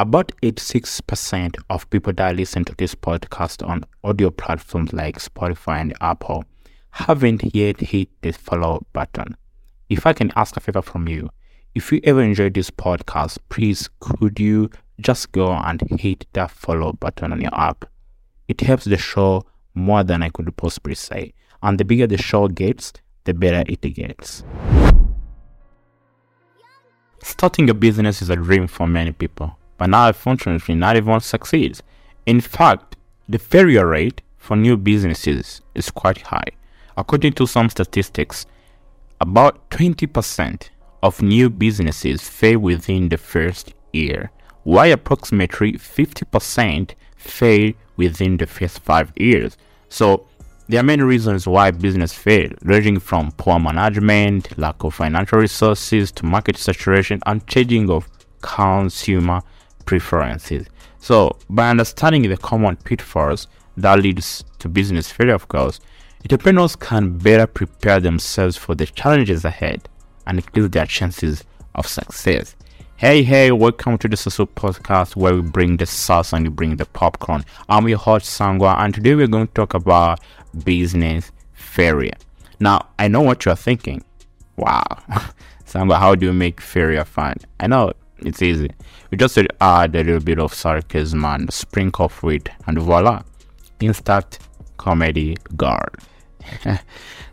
About 86% of people that listen to this podcast on audio platforms like Spotify and Apple haven't yet hit the follow button. If I can ask a favor from you, if you ever enjoyed this podcast, please could you just go and hit that follow button on your app? It helps the show more than I could possibly say. And the bigger the show gets, the better it gets. Starting a business is a dream for many people, but now unfortunately not everyone succeeds. In fact, the failure rate for new businesses is quite high. According to some statistics, about 20% of new businesses fail within the first year, while approximately 50% fail within the first five years. So there are many reasons why business fail, ranging from poor management, lack of financial resources, to market saturation and changing of consumer preferences. So by understanding the common pitfalls that leads to business failure, of course, entrepreneurs can better prepare themselves for the challenges ahead and increase their chances of success. Hey, hey, welcome to the Sassuo Podcast where we bring the sauce and we bring the popcorn. I'm your host, Sangwa, and today we're going to talk about business failure. Now, I know what you're thinking. Wow, Sangwa, how do you make failure fun? I know it's easy. We just add a little bit of sarcasm and sprinkle of wit, and voila, instant comedy guard.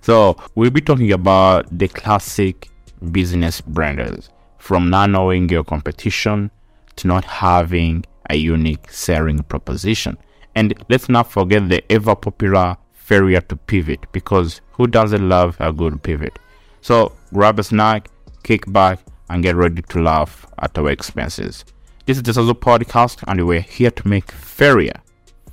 so we'll be talking about the classic business blunders from not knowing your competition to not having a unique selling proposition. And let's not forget the ever popular failure to pivot because who doesn't love a good pivot? So grab a snack, kick back, and get ready to laugh at our expenses. This is the Sassuo podcast, and we're here to make failure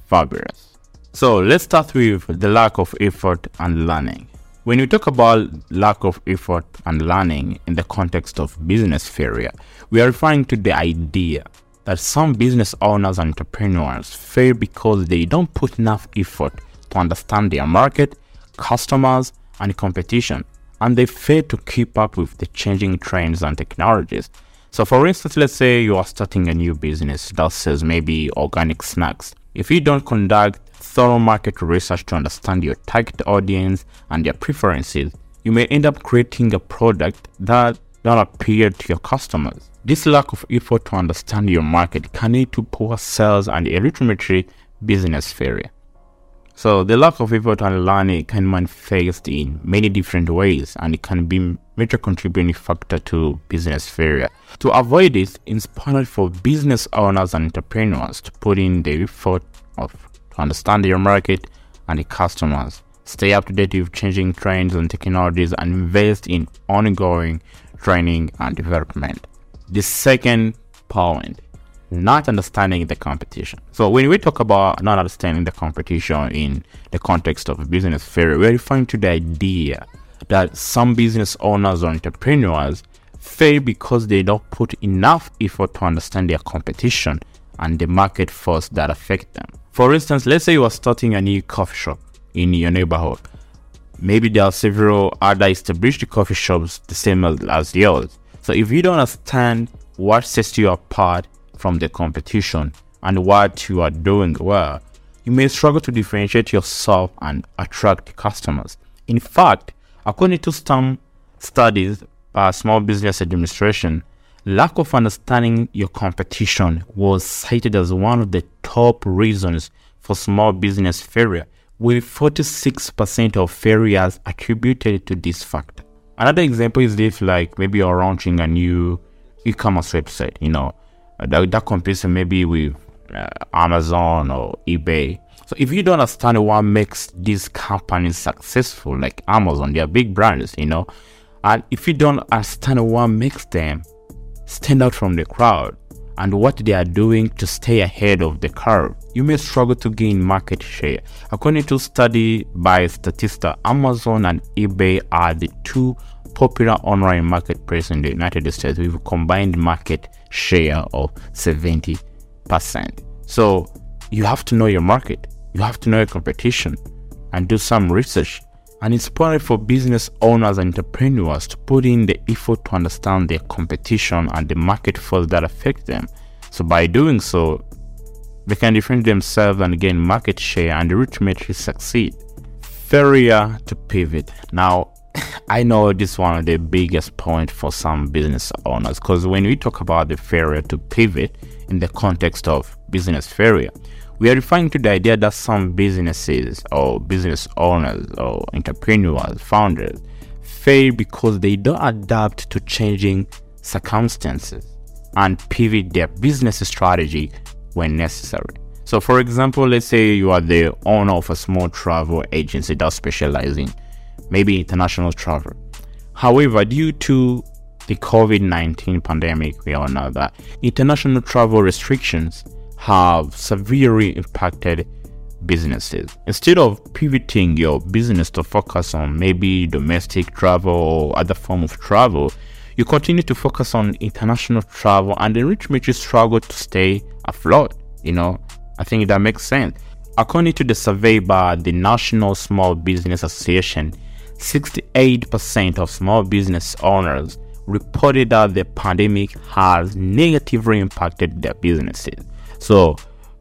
fabulous. So let's start with the lack of effort and learning. When you talk about lack of effort and learning in the context of business failure, we are referring to the idea that some business owners and entrepreneurs fail because they don't put enough effort to understand their market, customers, and competition, and they fail to keep up with the changing trends and technologies. So, for instance, let's say you are starting a new business that sells maybe organic snacks. If you don't conduct thorough market research to understand your target audience and their preferences, you may end up creating a product that don't appeal to your customers. This lack of effort to understand your market can lead to poor sales and a ultimately business failure. So the lack of effort and learning can manifest in many different ways and it can be major contributing factor to business failure. To avoid this, it's important for business owners and entrepreneurs to put in the effort of to understand your market and the customers. Stay up to date with changing trends and technologies and invest in ongoing training and development. The second point, not understanding the competition. So when we talk about not understanding the competition in the context of a business failure, we're referring to the idea that some business owners or entrepreneurs fail because they don't put enough effort to understand their competition and the market force that affect them. For instance, let's say you are starting a new coffee shop in your neighborhood. Maybe there are several other established coffee shops the same as yours. So if you don't understand what sets you apart from the competition and what you are doing well, you may struggle to differentiate yourself and attract customers. In fact, according to some studies by Small Business Administration, Lack of understanding your competition was cited as one of the top reasons for small business failure, with 46% of failures attributed to this factor. Another example is if, like, maybe you're launching a new e-commerce website, you know, that, that competes maybe with uh, Amazon or eBay. So if you don't understand what makes these companies successful, like Amazon, they are big brands, you know, and if you don't understand what makes them stand out from the crowd and what they are doing to stay ahead of the curve, you may struggle to gain market share. According to study by Statista, Amazon and eBay are the two popular online marketplaces in the United States with a combined market share of 70%. So you have to know your market, you have to know your competition, and do some research and it's important for business owners and entrepreneurs to put in the effort to understand their competition and the market force that affect them. So by doing so, they can differentiate themselves and gain market share and ultimately succeed. Failure to pivot. Now, I know this is one of the biggest points for some business owners because when we talk about the failure to pivot in the context of business failure, we are referring to the idea that some businesses or business owners or entrepreneurs, founders, fail because they don't adapt to changing circumstances and pivot their business strategy when necessary. So, for example, let's say you are the owner of a small travel agency that specializes in maybe international travel. However, due to the COVID 19 pandemic, we all know that international travel restrictions have severely impacted businesses. Instead of pivoting your business to focus on maybe domestic travel or other form of travel, you continue to focus on international travel and the rich may struggle to stay afloat. You know, I think that makes sense. According to the survey by the National Small Business Association, 68% of small business owners reported that the pandemic has negatively impacted their businesses. So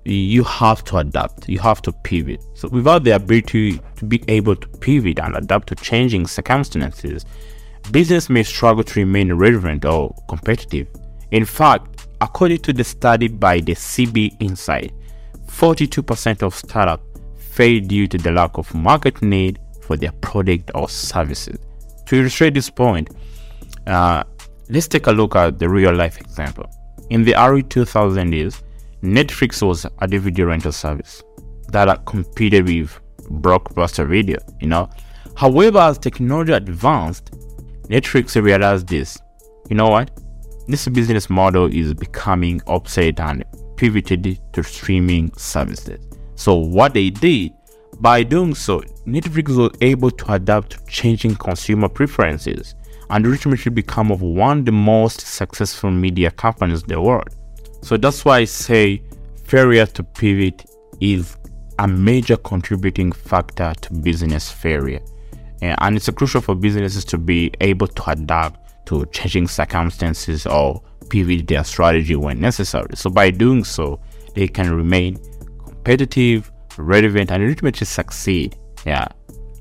you have to adapt, you have to pivot. So without the ability to be able to pivot and adapt to changing circumstances, business may struggle to remain relevant or competitive. In fact, according to the study by the CB Insight, 42% of startups fail due to the lack of market need for their product or services. To illustrate this point, uh, let's take a look at the real life example. In the early 2000s, Netflix was a DVD rental service that competed with Blockbuster Video, you know. However, as technology advanced, Netflix realized this. You know what? This business model is becoming obsolete and pivoted to streaming services. So what they did by doing so, Netflix was able to adapt to changing consumer preferences and ultimately become of one of the most successful media companies in the world. So that's why I say failure to pivot is a major contributing factor to business failure. Eh, and it's crucial for businesses to be able to adapt to changing circumstances or pivot their strategy when necessary. So by doing so, they can remain competitive relevant, and ultimately succeed. Yeah.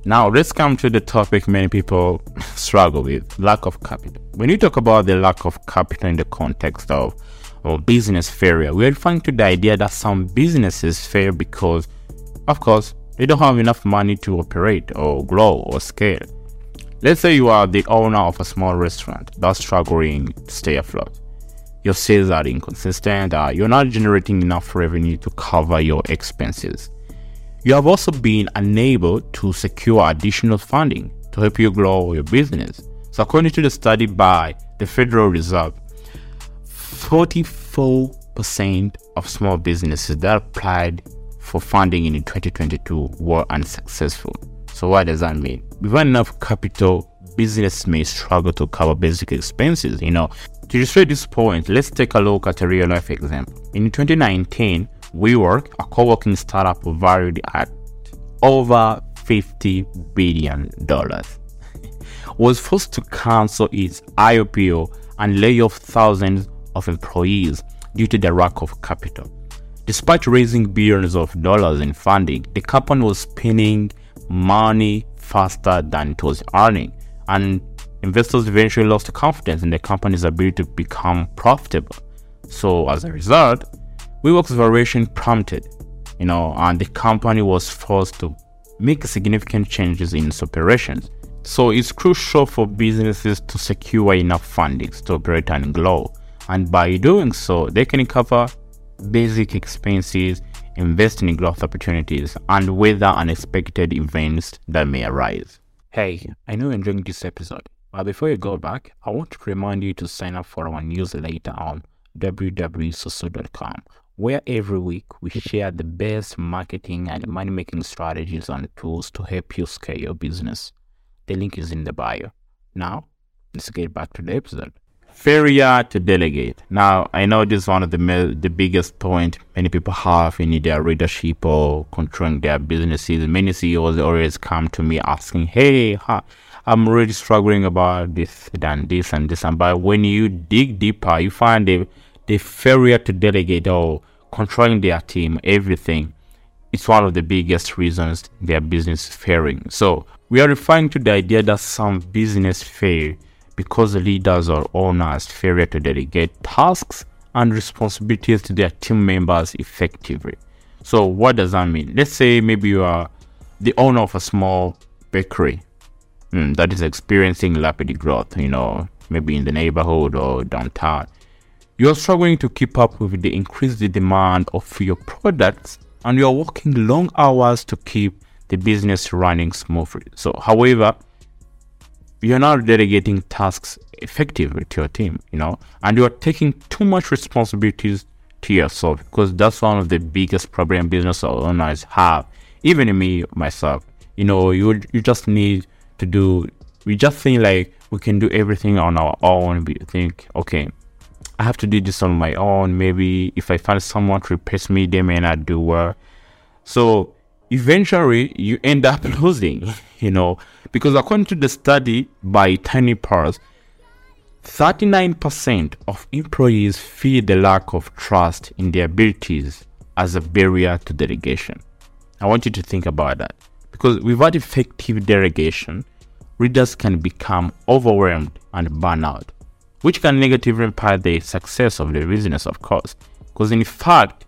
Now let's come to the topic many people struggle with lack of capital. When you talk about the lack of capital in the context of, of business failure, we're referring to the idea that some businesses fail because, of course, they don't have enough money to operate or grow or scale. Let's say you are the owner of a small restaurant that's struggling to stay afloat your sales are inconsistent, uh, you're not generating enough revenue to cover your expenses. You have also been unable to secure additional funding to help you grow your business. So, according to the study by the Federal Reserve, 44% of small businesses that applied for funding in 2022 were unsuccessful. So, what does that mean? Without enough capital, business may struggle to cover basic expenses. You know, to illustrate this point, let's take a look at a real life example. In 2019, WeWork, a co-working startup valued at over 50 billion dollars, was forced to cancel its IPO and lay off thousands of employees due to the lack of capital. Despite raising billions of dollars in funding, the company was spending money faster than it was earning, and investors eventually lost confidence in the company's ability to become profitable. So, as a result, WeWork's variation prompted, you know, and the company was forced to make significant changes in its operations. So it's crucial for businesses to secure enough funding to operate and grow. And by doing so, they can cover basic expenses, invest in growth opportunities, and weather unexpected events that may arise. Hey, I know you're enjoying this episode, but before you go back, I want to remind you to sign up for our newsletter on www.soso.com where every week we share the best marketing and money making strategies and tools to help you scale your business. The link is in the bio. Now, let's get back to the episode. Failure to delegate. Now, I know this is one of the the biggest point many people have in their leadership or controlling their businesses. Many CEOs always come to me asking, "Hey, I'm really struggling about this and this and this." And but when you dig deeper, you find the the failure to delegate or controlling their team, everything, it's one of the biggest reasons their business is failing. So we are referring to the idea that some business fail because the leaders or owners fail to delegate tasks and responsibilities to their team members effectively. So what does that mean? Let's say maybe you are the owner of a small bakery mm, that is experiencing rapid growth, you know, maybe in the neighborhood or downtown. You're struggling to keep up with the increased demand of your products and you're working long hours to keep the business running smoothly. So, however, you're not delegating tasks effectively to your team, you know, and you're taking too much responsibilities to yourself because that's one of the biggest problem business owners have. Even me myself, you know, you you just need to do. We just think like we can do everything on our own. We think, okay, I have to do this on my own. Maybe if I find someone to replace me, they may not do well. So eventually, you end up losing, you know, because according to the study by TinyPulse, 39% of employees feel the lack of trust in their abilities as a barrier to delegation. I want you to think about that because without effective delegation, readers can become overwhelmed and burn out which can negatively impact the success of the business, of course. Because in fact,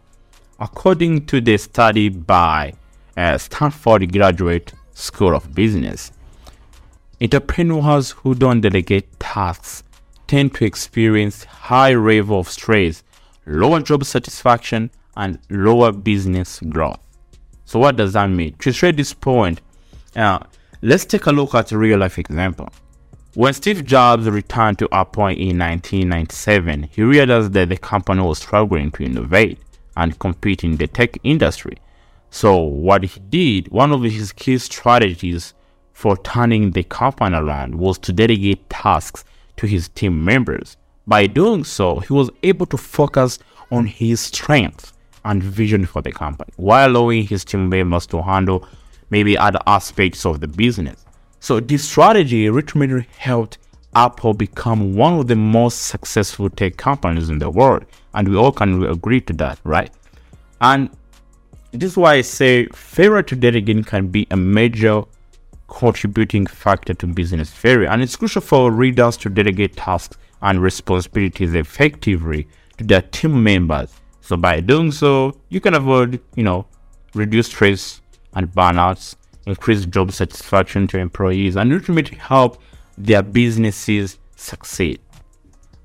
according to the study by uh, Stanford Graduate School of Business, entrepreneurs who don't delegate tasks tend to experience high level of stress, lower job satisfaction, and lower business growth. So what does that mean? To illustrate this point, uh, let's take a look at a real life example. When Steve Jobs returned to Apple in 1997, he realized that the company was struggling to innovate and compete in the tech industry. So, what he did, one of his key strategies for turning the company around was to delegate tasks to his team members. By doing so, he was able to focus on his strengths and vision for the company while allowing his team members to handle maybe other aspects of the business. So this strategy ultimately helped Apple become one of the most successful tech companies in the world. And we all can agree to that, right? And this is why I say failure to delegate can be a major contributing factor to business failure. And it's crucial for readers to delegate tasks and responsibilities effectively to their team members. So by doing so, you can avoid, you know, reduce stress and burnouts increase job satisfaction to employees, and ultimately help their businesses succeed.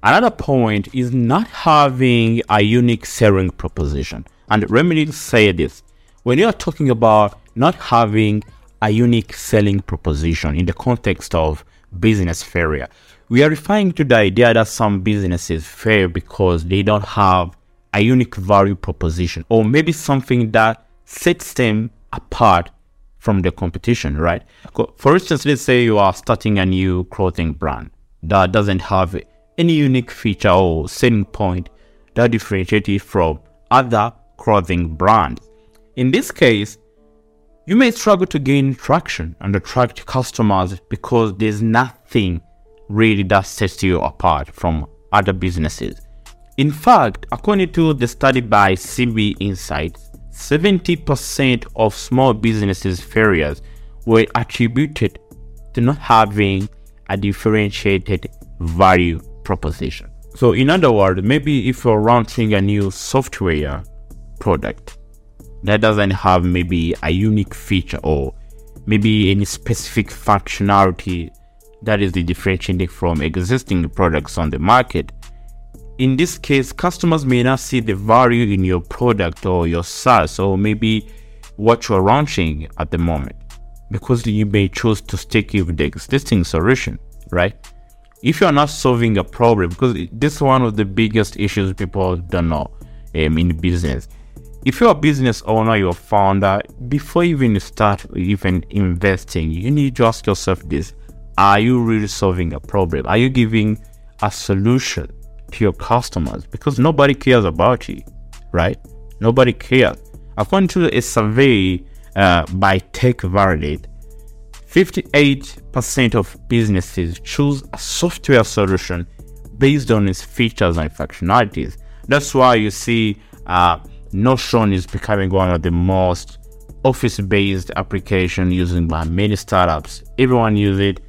Another point is not having a unique selling proposition. And me say this when you are talking about not having a unique selling proposition in the context of business failure, we are referring to the idea that some businesses fail because they don't have a unique value proposition or maybe something that sets them apart from the competition, right? For instance, let's say you are starting a new clothing brand that doesn't have any unique feature or selling point that differentiates it from other clothing brands. In this case, you may struggle to gain traction and attract customers because there's nothing really that sets you apart from other businesses. In fact, according to the study by CB Insights, 70% of small businesses' failures were attributed to not having a differentiated value proposition. So, in other words, maybe if you're launching a new software product that doesn't have maybe a unique feature or maybe any specific functionality that is differentiating from existing products on the market, in this case, customers may not see the value in your product or your SaaS or maybe what you're launching at the moment because you may choose to stick with the existing solution, right? If you're not solving a problem, because this is one of the biggest issues people don't know um, in business. If you're a business owner, you're a founder, before you even start even investing, you need to ask yourself this Are you really solving a problem? Are you giving a solution to your customers because nobody cares about you, right? Nobody cares. According to a survey uh, by Tech Validate, 58% of businesses choose a software solution based on its features and functionalities That's why you see uh, Notion is becoming one of the most office-based application used by many startups. Everyone use it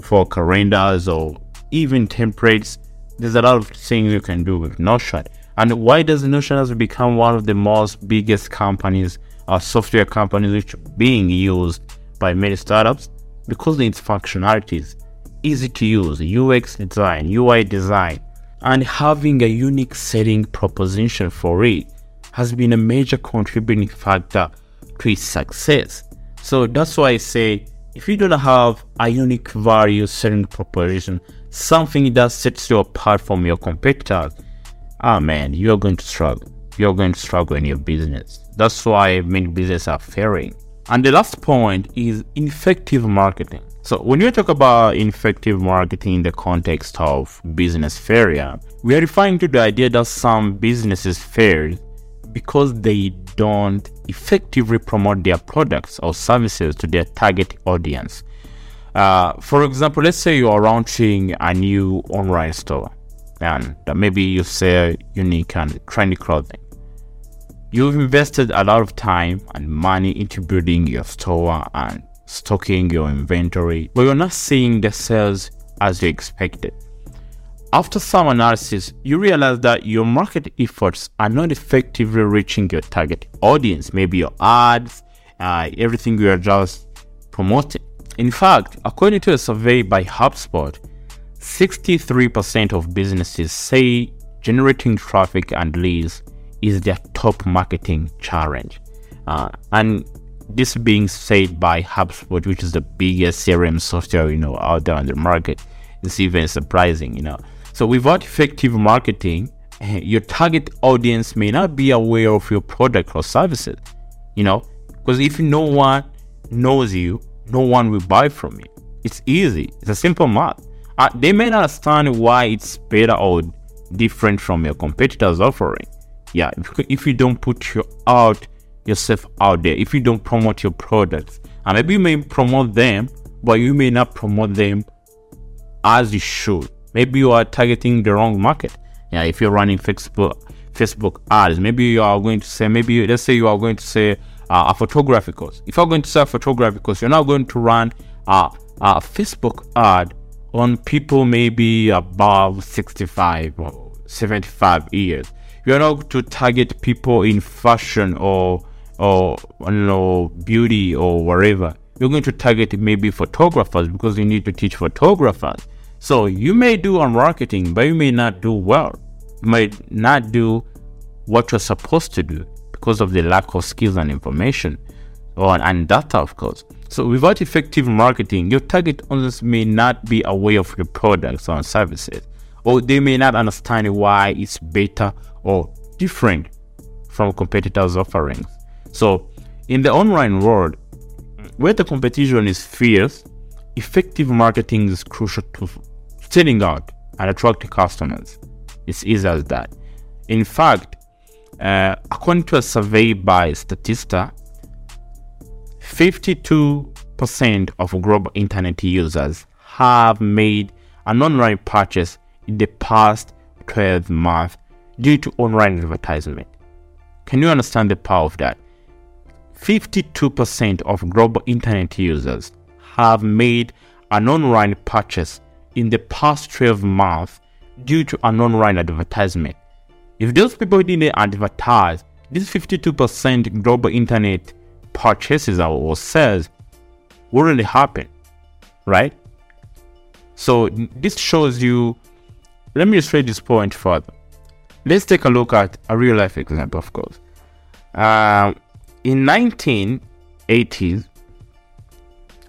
for calendars or even templates. There's a lot of things you can do with Notion. And why does Notion has become one of the most biggest companies uh, software companies which being used by many startups? Because its functionalities, easy to use, UX design, UI design, and having a unique selling proposition for it has been a major contributing factor to its success. So that's why I say if you don't have a unique value selling proposition, something that sets you apart from your competitors, ah man, you're going to struggle. You're going to struggle in your business. That's why many businesses are failing. And the last point is ineffective marketing. So when you talk about ineffective marketing in the context of business failure, we are referring to the idea that some businesses fail because they don't effectively promote their products or services to their target audience. Uh, for example, let's say you are launching a new online store and maybe you sell unique and trendy clothing. You've invested a lot of time and money into building your store and stocking your inventory, but you're not seeing the sales as you expected. After some analysis, you realize that your market efforts are not effectively reaching your target audience, maybe your ads, uh, everything you are just promoting. In fact, according to a survey by HubSpot, 63% of businesses say generating traffic and leads is their top marketing challenge. Uh, and this being said by HubSpot, which is the biggest CRM software you know out there on the market, it's even surprising, you know. So without effective marketing, your target audience may not be aware of your product or services. You know, because if no one knows you, no one will buy from you. It's easy. It's a simple math. Uh, they may not understand why it's better or different from your competitors' offering. Yeah, if you don't put your out yourself out there, if you don't promote your products, and maybe you may promote them, but you may not promote them as you should maybe you are targeting the wrong market. Yeah, if you're running Facebook Facebook ads, maybe you are going to say maybe let's say you are going to say Uh, a photography course. If you're going to sell photography course, you're not going to run a, a Facebook ad on people maybe above 65 or 75 years. You're not to target people in fashion or or you know beauty or whatever. You're going to target maybe photographers because you need to teach photographers so you may do on marketing, but you may not do well. You might not do what you're supposed to do because of the lack of skills and information oh, or and data, of course. So without effective marketing, your target audience may not be aware of your products or services, or they may not understand why it's better or different from competitors' offerings. So in the online world, where the competition is fierce, effective marketing is crucial to standing out and attracting customers. It's easy as that. In fact, uh, according to a survey by Statista, 52% of global internet users have made an online purchase in the past 12 months due to online advertisement. Can you understand the power of that? 52% of global internet users have made an online purchase in the past 12 months due to an online advertisement. If those people didn't advertise, this 52% global internet purchases or sales wouldn't happen, right? So this shows you. Let me illustrate this point further. Let's take a look at a real life example, of course. Uh, in 1980s,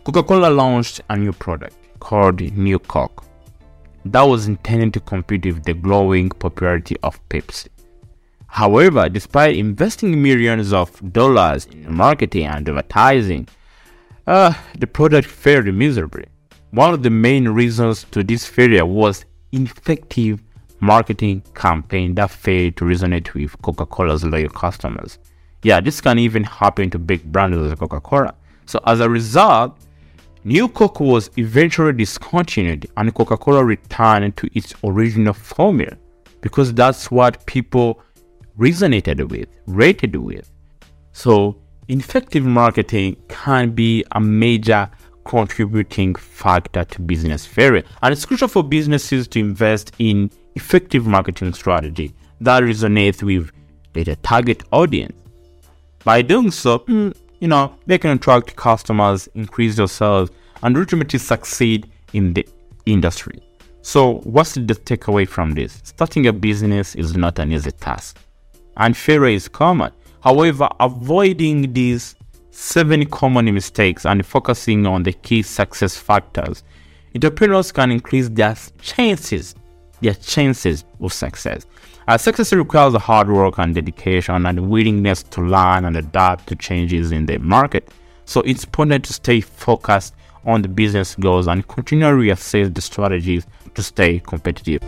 Coca-Cola launched a new product called New Coke that was intended to compete with the growing popularity of Pepsi. However, despite investing millions of dollars in marketing and advertising, uh, the product failed miserably. One of the main reasons to this failure was ineffective marketing campaign that failed to resonate with Coca-Cola's loyal customers. Yeah, this can even happen to big brands like Coca-Cola. So as a result, New Coke was eventually discontinued and Coca-Cola returned to its original formula. because that's what people resonated with, rated with. So, effective marketing can be a major contributing factor to business failure. And it's crucial for businesses to invest in effective marketing strategy that resonates with their target audience. By doing so, mm, you know, they can attract customers, increase their sales, and ultimately succeed in the industry. So, what's the takeaway from this? Starting a business is not an easy task, and failure is common. However, avoiding these seven common mistakes and focusing on the key success factors, entrepreneurs can increase their chances, their chances of success. Uh, success requires hard work and dedication and willingness to learn and adapt to changes in the market. So it's important to stay focused on the business goals and continually reassess the strategies to stay competitive.